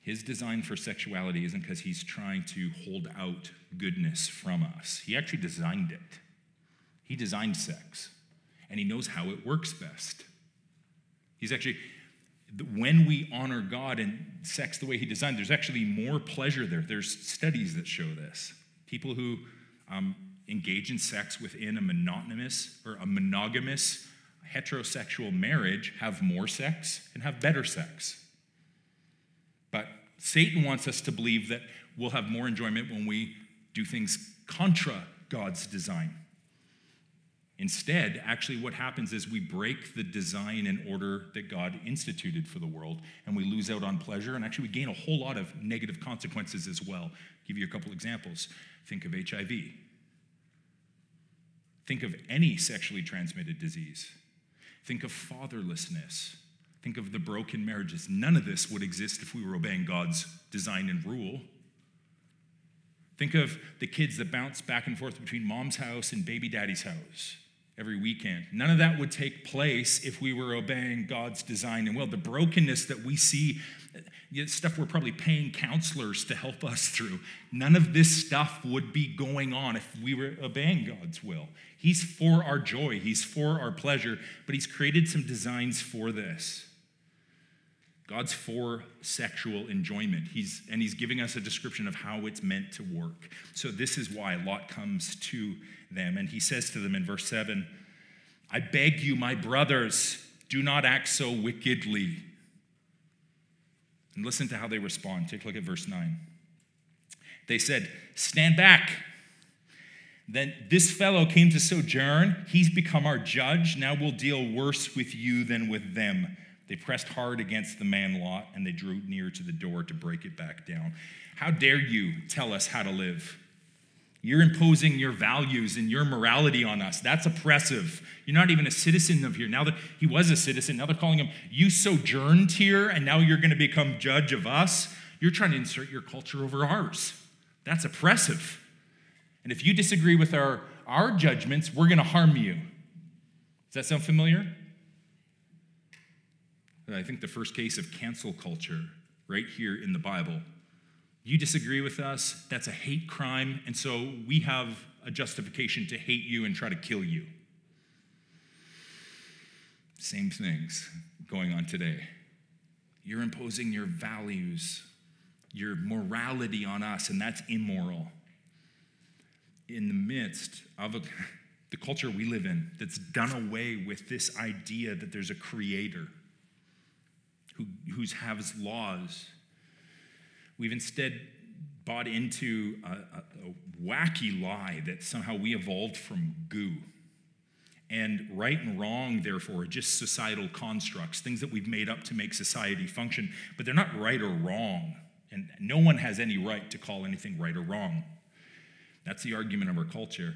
His design for sexuality isn't because he's trying to hold out goodness from us. He actually designed it. He designed sex, and he knows how it works best. He's actually, when we honor God and sex the way he designed, there's actually more pleasure there. There's studies that show this. People who um, engage in sex within a monogamous or a monogamous heterosexual marriage have more sex and have better sex. But Satan wants us to believe that we'll have more enjoyment when we do things contra God's design. Instead, actually, what happens is we break the design and order that God instituted for the world, and we lose out on pleasure, and actually, we gain a whole lot of negative consequences as well. I'll give you a couple examples. Think of HIV. Think of any sexually transmitted disease. Think of fatherlessness. Think of the broken marriages. None of this would exist if we were obeying God's design and rule. Think of the kids that bounce back and forth between mom's house and baby daddy's house every weekend. None of that would take place if we were obeying God's design and will. The brokenness that we see, stuff we're probably paying counselors to help us through, none of this stuff would be going on if we were obeying God's will. He's for our joy, He's for our pleasure, but He's created some designs for this. God's for sexual enjoyment. He's, and he's giving us a description of how it's meant to work. So, this is why Lot comes to them. And he says to them in verse 7 I beg you, my brothers, do not act so wickedly. And listen to how they respond. Take a look at verse 9. They said, Stand back. Then this fellow came to sojourn. He's become our judge. Now we'll deal worse with you than with them. They pressed hard against the man Lot and they drew near to the door to break it back down. How dare you tell us how to live? You're imposing your values and your morality on us. That's oppressive. You're not even a citizen of here. Now that he was a citizen, now they're calling him, you sojourned here, and now you're going to become judge of us. You're trying to insert your culture over ours. That's oppressive. And if you disagree with our, our judgments, we're going to harm you. Does that sound familiar? I think the first case of cancel culture right here in the Bible. You disagree with us, that's a hate crime, and so we have a justification to hate you and try to kill you. Same things going on today. You're imposing your values, your morality on us, and that's immoral. In the midst of a, the culture we live in that's done away with this idea that there's a creator who who has laws, we've instead bought into a, a, a wacky lie that somehow we evolved from goo. And right and wrong, therefore, are just societal constructs, things that we've made up to make society function, but they're not right or wrong. And no one has any right to call anything right or wrong. That's the argument of our culture.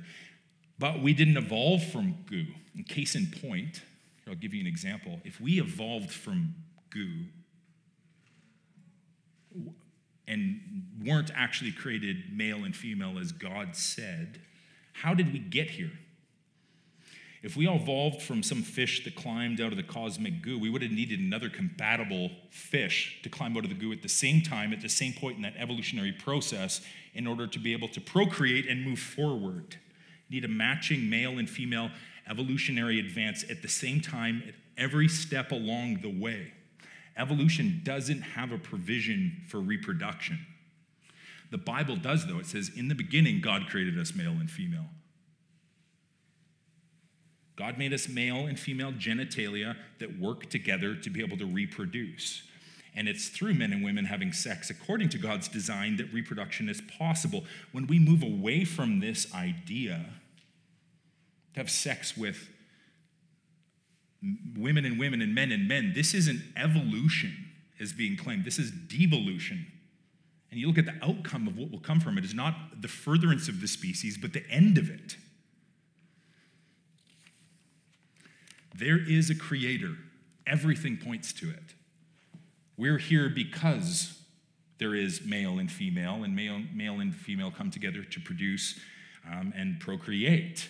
But we didn't evolve from goo. In case in point, here, I'll give you an example. If we evolved from goo and weren't actually created male and female as God said, how did we get here? If we evolved from some fish that climbed out of the cosmic goo, we would have needed another compatible fish to climb out of the goo at the same time, at the same point in that evolutionary process, in order to be able to procreate and move forward. Need a matching male and female evolutionary advance at the same time at every step along the way. Evolution doesn't have a provision for reproduction. The Bible does, though. It says, In the beginning, God created us male and female. God made us male and female genitalia that work together to be able to reproduce. And it's through men and women having sex according to God's design that reproduction is possible. When we move away from this idea to have sex with women and women and men and men, this isn't evolution as being claimed. This is devolution. And you look at the outcome of what will come from it is not the furtherance of the species, but the end of it. There is a creator. Everything points to it. We're here because there is male and female, and male, male and female come together to produce um, and procreate.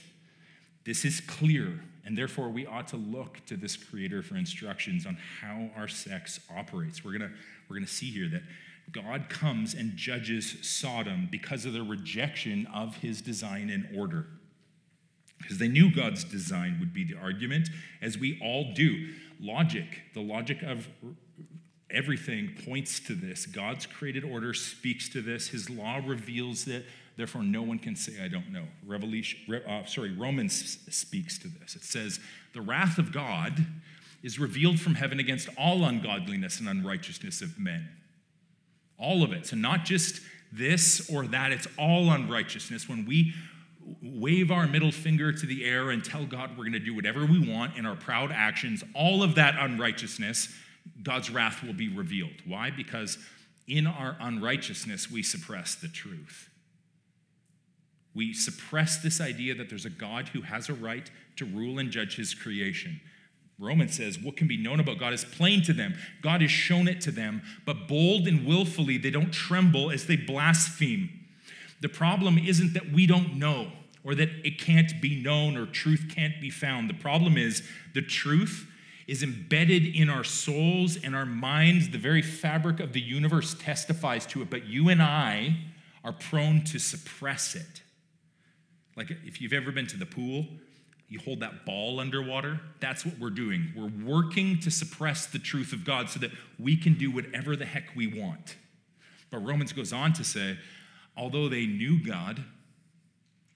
This is clear, and therefore we ought to look to this creator for instructions on how our sex operates. We're gonna, we're gonna see here that God comes and judges Sodom because of their rejection of his design and order because they knew God's design would be the argument, as we all do. Logic, the logic of everything points to this. God's created order speaks to this. His law reveals it. Therefore, no one can say, I don't know. Revelation, uh, sorry, Romans speaks to this. It says, The wrath of God is revealed from heaven against all ungodliness and unrighteousness of men. All of it. So, not just this or that, it's all unrighteousness. When we wave our middle finger to the air and tell God we're going to do whatever we want in our proud actions, all of that unrighteousness, God's wrath will be revealed. Why? Because in our unrighteousness, we suppress the truth. We suppress this idea that there's a God who has a right to rule and judge his creation. Romans says, What can be known about God is plain to them. God has shown it to them, but bold and willfully they don't tremble as they blaspheme. The problem isn't that we don't know or that it can't be known or truth can't be found. The problem is the truth is embedded in our souls and our minds. The very fabric of the universe testifies to it, but you and I are prone to suppress it. Like if you've ever been to the pool, you hold that ball underwater. That's what we're doing. We're working to suppress the truth of God so that we can do whatever the heck we want. But Romans goes on to say, although they knew God,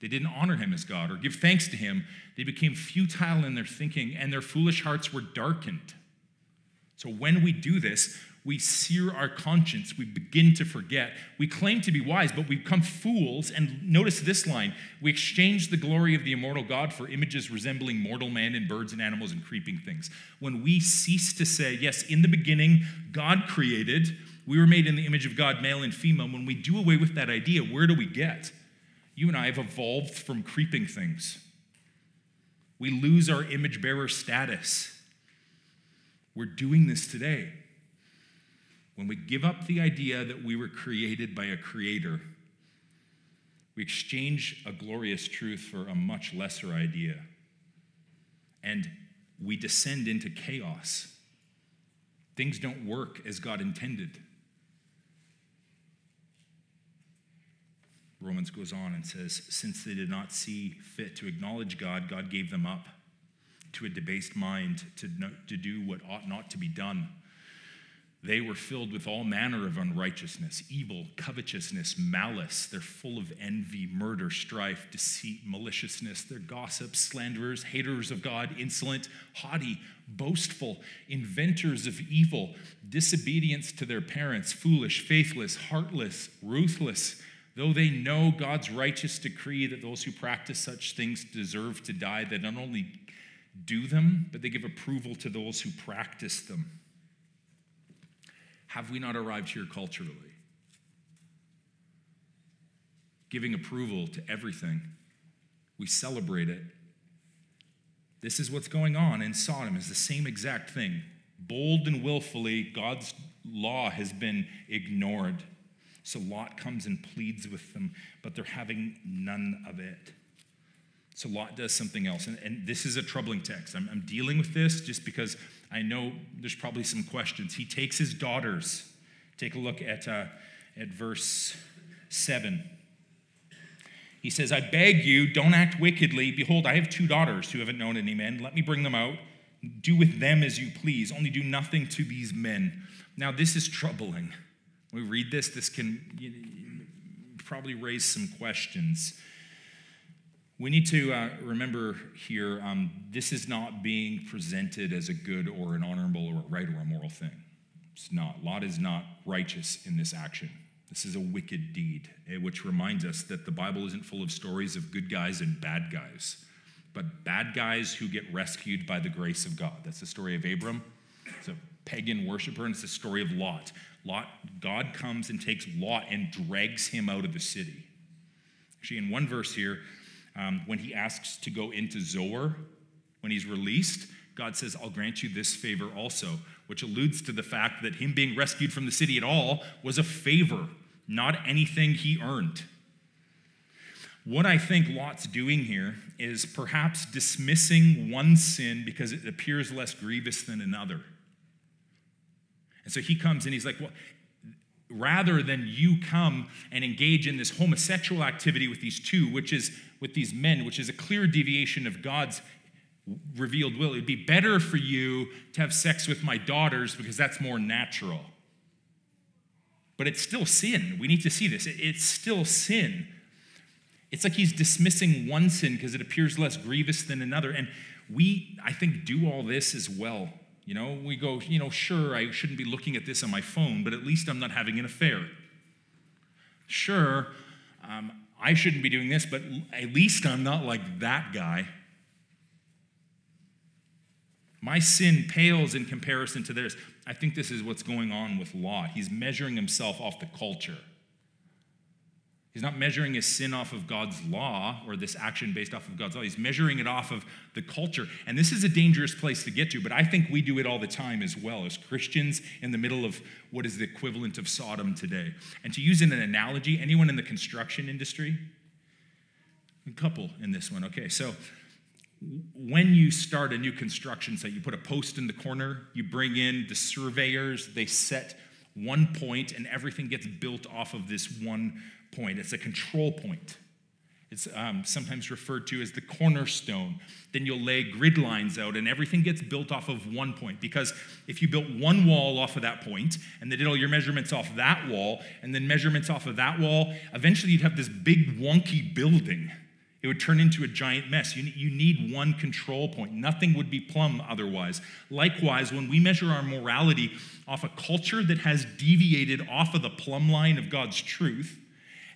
they didn't honor him as God or give thanks to him. They became futile in their thinking, and their foolish hearts were darkened. So when we do this, we sear our conscience. We begin to forget. We claim to be wise, but we become fools. And notice this line we exchange the glory of the immortal God for images resembling mortal man and birds and animals and creeping things. When we cease to say, Yes, in the beginning, God created, we were made in the image of God, male and female. When we do away with that idea, where do we get? You and I have evolved from creeping things. We lose our image bearer status. We're doing this today. When we give up the idea that we were created by a creator, we exchange a glorious truth for a much lesser idea. And we descend into chaos. Things don't work as God intended. Romans goes on and says, Since they did not see fit to acknowledge God, God gave them up to a debased mind to, to do what ought not to be done. They were filled with all manner of unrighteousness, evil, covetousness, malice. They're full of envy, murder, strife, deceit, maliciousness. They're gossips, slanderers, haters of God, insolent, haughty, boastful, inventors of evil, disobedience to their parents, foolish, faithless, heartless, ruthless. Though they know God's righteous decree that those who practice such things deserve to die, they not only do them, but they give approval to those who practice them. Have we not arrived here culturally? Giving approval to everything. We celebrate it. This is what's going on in Sodom is the same exact thing. Bold and willfully, God's law has been ignored. So Lot comes and pleads with them, but they're having none of it. So Lot does something else. And, and this is a troubling text. I'm, I'm dealing with this just because I know there's probably some questions. He takes his daughters. Take a look at, uh, at verse 7. He says, I beg you, don't act wickedly. Behold, I have two daughters who haven't known any men. Let me bring them out. Do with them as you please. Only do nothing to these men. Now, this is troubling. When we read this, this can probably raise some questions. We need to uh, remember here um, this is not being presented as a good or an honorable or a right or a moral thing. It's not. Lot is not righteous in this action. This is a wicked deed, eh, which reminds us that the Bible isn't full of stories of good guys and bad guys, but bad guys who get rescued by the grace of God. That's the story of Abram. It's a pagan worshiper, and it's the story of Lot. Lot, God comes and takes Lot and drags him out of the city. Actually, in one verse here, um, when he asks to go into Zoar, when he's released, God says, I'll grant you this favor also, which alludes to the fact that him being rescued from the city at all was a favor, not anything he earned. What I think Lot's doing here is perhaps dismissing one sin because it appears less grievous than another. And so he comes and he's like, Well, rather than you come and engage in this homosexual activity with these two, which is with these men, which is a clear deviation of God's revealed will, it'd be better for you to have sex with my daughters because that's more natural. But it's still sin. We need to see this. It's still sin. It's like he's dismissing one sin because it appears less grievous than another. And we, I think, do all this as well. You know, we go, you know, sure, I shouldn't be looking at this on my phone, but at least I'm not having an affair. Sure, um, I shouldn't be doing this, but at least I'm not like that guy. My sin pales in comparison to theirs. I think this is what's going on with Lot. He's measuring himself off the culture. He's not measuring his sin off of God's law or this action based off of God's law. He's measuring it off of the culture. And this is a dangerous place to get to, but I think we do it all the time as well as Christians in the middle of what is the equivalent of Sodom today. And to use an analogy, anyone in the construction industry? A couple in this one. Okay, so when you start a new construction site, you put a post in the corner, you bring in the surveyors, they set one point, and everything gets built off of this one point. It's a control point. It's um, sometimes referred to as the cornerstone. Then you'll lay grid lines out, and everything gets built off of one point. Because if you built one wall off of that point, and then did all your measurements off that wall, and then measurements off of that wall, eventually you'd have this big, wonky building. It would turn into a giant mess. You, you need one control point. Nothing would be plumb otherwise. Likewise, when we measure our morality off a culture that has deviated off of the plumb line of God's truth,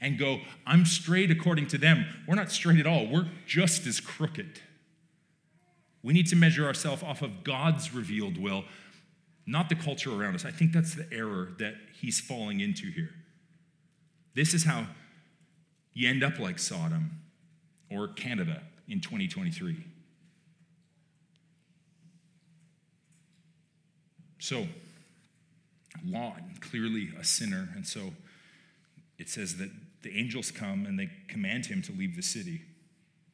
and go, I'm straight according to them. We're not straight at all. We're just as crooked. We need to measure ourselves off of God's revealed will, not the culture around us. I think that's the error that he's falling into here. This is how you end up like Sodom or Canada in 2023. So, Lot, clearly a sinner, and so it says that the angels come and they command him to leave the city.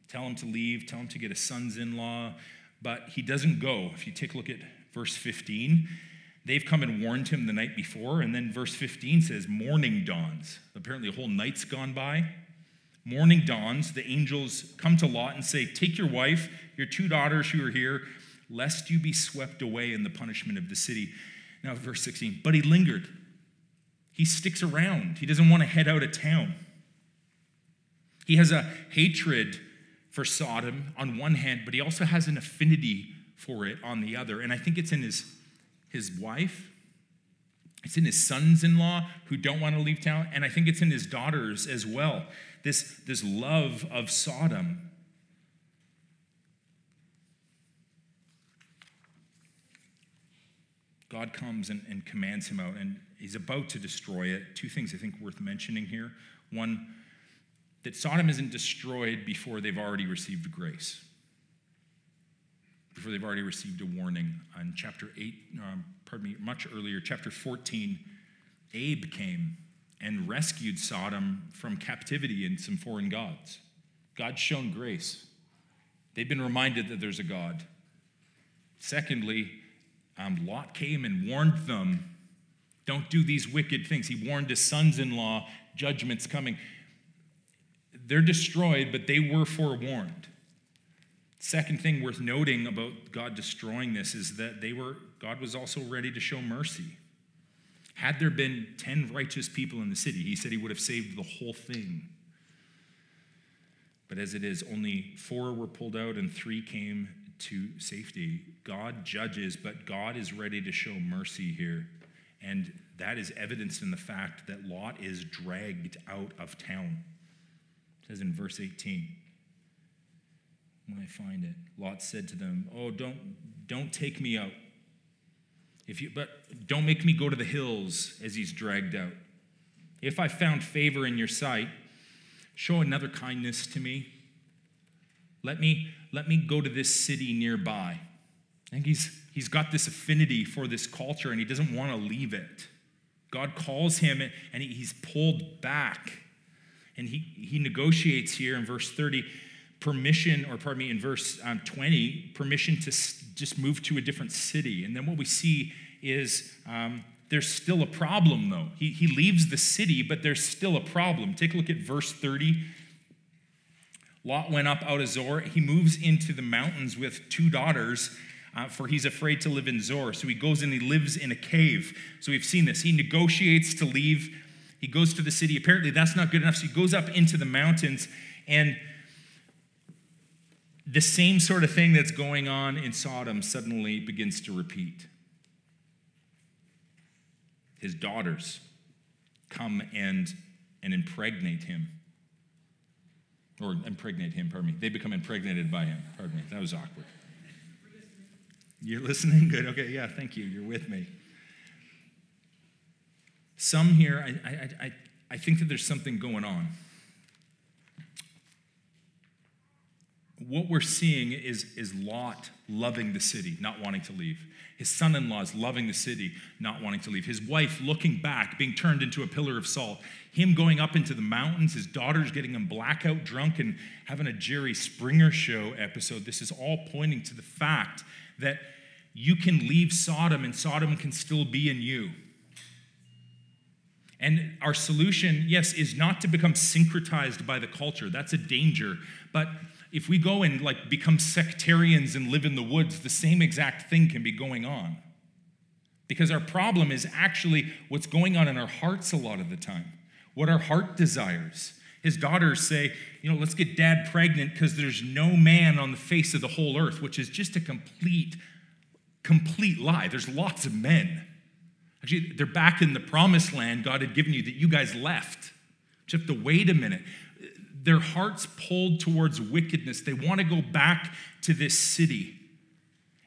Tell him to leave, tell him to get a son's in law, but he doesn't go. If you take a look at verse 15, they've come and warned him the night before, and then verse 15 says, Morning dawns. Apparently, a whole night's gone by. Morning dawns, the angels come to Lot and say, Take your wife, your two daughters who are here, lest you be swept away in the punishment of the city. Now, verse 16, but he lingered. He sticks around. He doesn't want to head out of town. He has a hatred for Sodom on one hand, but he also has an affinity for it on the other. And I think it's in his, his wife, it's in his sons in law who don't want to leave town, and I think it's in his daughters as well. This, this love of Sodom. God comes and, and commands him out, and he's about to destroy it. Two things I think worth mentioning here. One, that Sodom isn't destroyed before they've already received grace, before they've already received a warning. In chapter 8, um, pardon me, much earlier, chapter 14, Abe came and rescued Sodom from captivity and some foreign gods. God's shown grace. They've been reminded that there's a God. Secondly, um, Lot came and warned them don't do these wicked things. He warned his sons in law, judgment's coming. They're destroyed, but they were forewarned. Second thing worth noting about God destroying this is that they were God was also ready to show mercy. Had there been 10 righteous people in the city, he said he would have saved the whole thing. But as it is, only four were pulled out and three came to safety. God judges, but God is ready to show mercy here. And that is evidenced in the fact that Lot is dragged out of town. It says in verse 18 when I find it. Lot said to them, "Oh, don't don't take me out. If you but don't make me go to the hills as he's dragged out. If I found favor in your sight, show another kindness to me. Let me let me go to this city nearby." I think he's he's got this affinity for this culture and he doesn't want to leave it. God calls him and he's pulled back. And he, he negotiates here in verse 30 permission, or pardon me, in verse um, 20, permission to just move to a different city. And then what we see is um, there's still a problem, though. He, he leaves the city, but there's still a problem. Take a look at verse 30. Lot went up out of Zoar. He moves into the mountains with two daughters. Uh, for he's afraid to live in Zoar. So he goes and he lives in a cave. So we've seen this. He negotiates to leave. He goes to the city. Apparently, that's not good enough. So he goes up into the mountains. And the same sort of thing that's going on in Sodom suddenly begins to repeat. His daughters come and, and impregnate him. Or impregnate him, pardon me. They become impregnated by him. Pardon me. That was awkward. You're listening? Good. Okay, yeah, thank you. You're with me. Some here, I, I, I, I think that there's something going on. what we're seeing is, is Lot loving the city, not wanting to leave. His son in law is loving the city, not wanting to leave. His wife looking back, being turned into a pillar of salt. Him going up into the mountains, his daughters getting him blackout drunk and having a Jerry Springer show episode. This is all pointing to the fact that you can leave Sodom and Sodom can still be in you. And our solution, yes, is not to become syncretized by the culture. That's a danger. But if we go and like become sectarians and live in the woods, the same exact thing can be going on. Because our problem is actually what's going on in our hearts a lot of the time, what our heart desires. His daughters say, you know, let's get dad pregnant because there's no man on the face of the whole earth, which is just a complete, complete lie. There's lots of men. Actually, they're back in the promised land God had given you that you guys left. You have to wait a minute their hearts pulled towards wickedness. They want to go back to this city.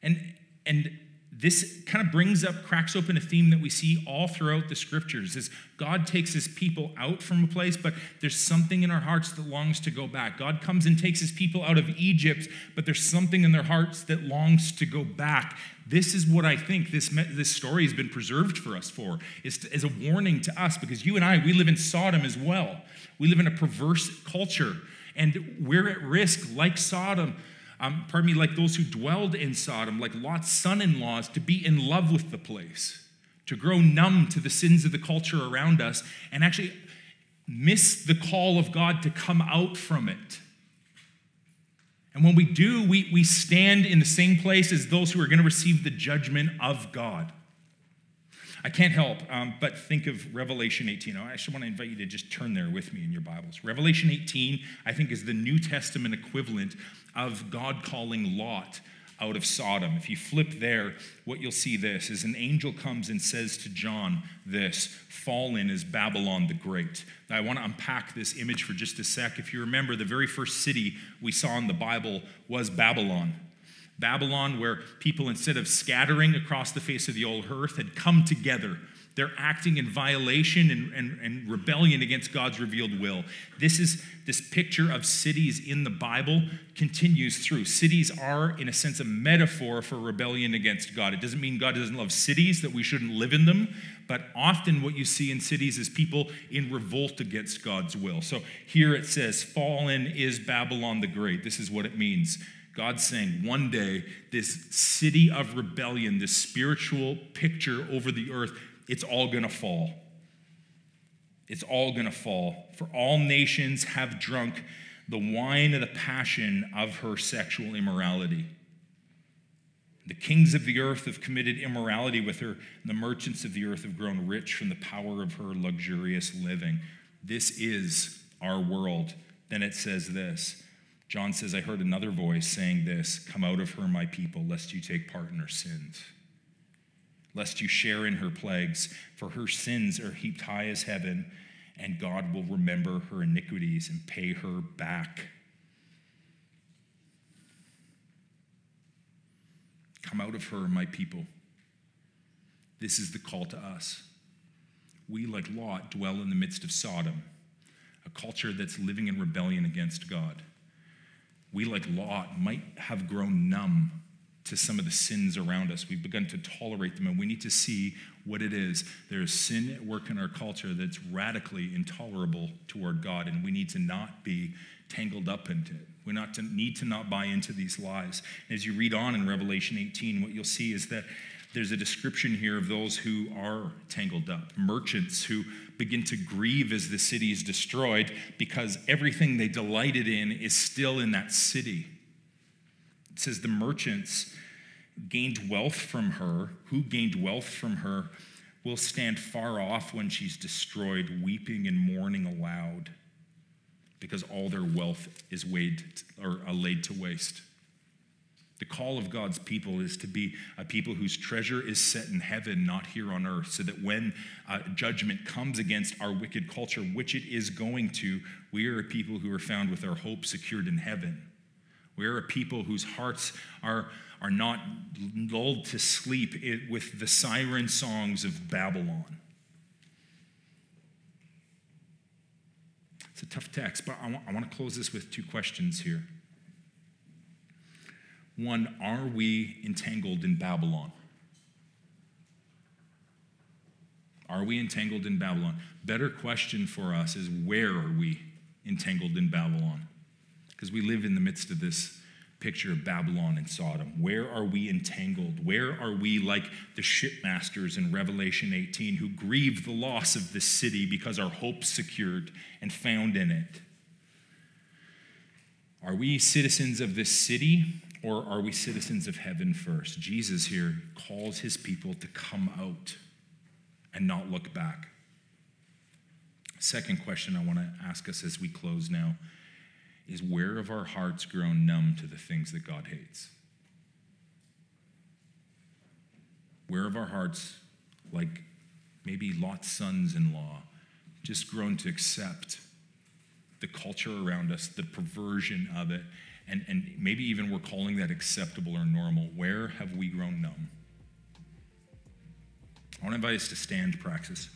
And, and this kind of brings up, cracks open a theme that we see all throughout the scriptures is God takes his people out from a place, but there's something in our hearts that longs to go back. God comes and takes his people out of Egypt, but there's something in their hearts that longs to go back. This is what I think this, this story has been preserved for us for, is as a warning to us, because you and I, we live in Sodom as well. We live in a perverse culture, and we're at risk, like Sodom, um, pardon me, like those who dwelled in Sodom, like Lot's son in laws, to be in love with the place, to grow numb to the sins of the culture around us, and actually miss the call of God to come out from it. And when we do, we, we stand in the same place as those who are going to receive the judgment of God. I can't help um, but think of Revelation 18. I actually want to invite you to just turn there with me in your Bibles. Revelation 18, I think, is the New Testament equivalent of God calling Lot out of Sodom. If you flip there, what you'll see this is an angel comes and says to John this Fallen is Babylon the Great. Now, I want to unpack this image for just a sec. If you remember, the very first city we saw in the Bible was Babylon. Babylon, where people, instead of scattering across the face of the old earth, had come together they're acting in violation and, and, and, rebellion against God's revealed will. This is this picture of cities in the Bible continues through. Cities are, in a sense, a metaphor for rebellion against God. It doesn't mean God doesn't love cities, that we shouldn't live in them, but often what you see in cities is people in revolt against God's will. So here it says, Fallen is Babylon the Great. This is what it means. God's saying one day, this city of rebellion, this spiritual picture over the earth, it's all going to fall. It's all going to fall. For all nations have drunk the wine of the passion of her sexual immorality. The kings of the earth have committed immorality with her, and the merchants of the earth have grown rich from the power of her luxurious living. This is our world. Then it says this John says, I heard another voice saying this Come out of her, my people, lest you take part in her sins lest you share in her plagues, for her sins are heaped high as heaven, and God will remember her iniquities and pay her back. Come out of her, my people. This is the call to us. We, like Lot, dwell in the midst of Sodom, a culture that's living in rebellion against God. We, like Lot, might have grown numb to some of the sins around us. We've begun to tolerate them, and we need to see what it is. There is sin at work in our culture that's radically intolerable toward God, and we need to not be tangled up into it. We not to, need to not buy into these lies. As you read on in Revelation 18, what you'll see is that there's a description here of those who are tangled up, merchants who begin to grieve as the city is destroyed because everything they delighted in is still in that city. It says the merchants gained wealth from her. Who gained wealth from her will stand far off when she's destroyed, weeping and mourning aloud, because all their wealth is weighed or laid to waste. The call of God's people is to be a people whose treasure is set in heaven, not here on earth, so that when uh, judgment comes against our wicked culture, which it is going to, we are a people who are found with our hope secured in heaven. We are a people whose hearts are, are not lulled to sleep with the siren songs of Babylon. It's a tough text, but I want, I want to close this with two questions here. One, are we entangled in Babylon? Are we entangled in Babylon? Better question for us is where are we entangled in Babylon? because we live in the midst of this picture of Babylon and Sodom. Where are we entangled? Where are we like the shipmasters in Revelation 18 who grieve the loss of this city because our hope secured and found in it? Are we citizens of this city or are we citizens of heaven first? Jesus here calls his people to come out and not look back. Second question I want to ask us as we close now is where have our hearts grown numb to the things that God hates? Where have our hearts, like maybe Lot's sons in law, just grown to accept the culture around us, the perversion of it, and, and maybe even we're calling that acceptable or normal? Where have we grown numb? I want to invite us to stand Praxis.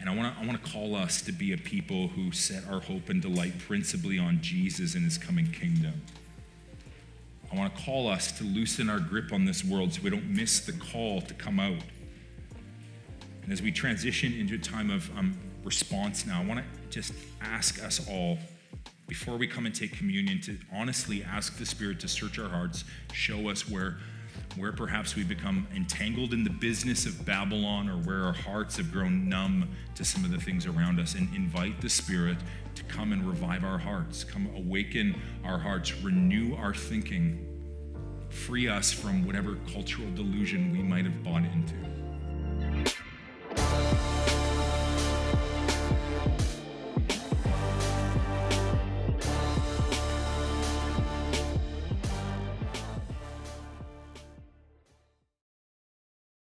And I want to I want to call us to be a people who set our hope and delight principally on Jesus and his coming kingdom. I want to call us to loosen our grip on this world so we don't miss the call to come out. And as we transition into a time of um, response now, I want to just ask us all, before we come and take communion, to honestly ask the Spirit to search our hearts, show us where where perhaps we become entangled in the business of Babylon or where our hearts have grown numb to some of the things around us, and invite the Spirit to come and revive our hearts, come awaken our hearts, renew our thinking, free us from whatever cultural delusion we might have bought into.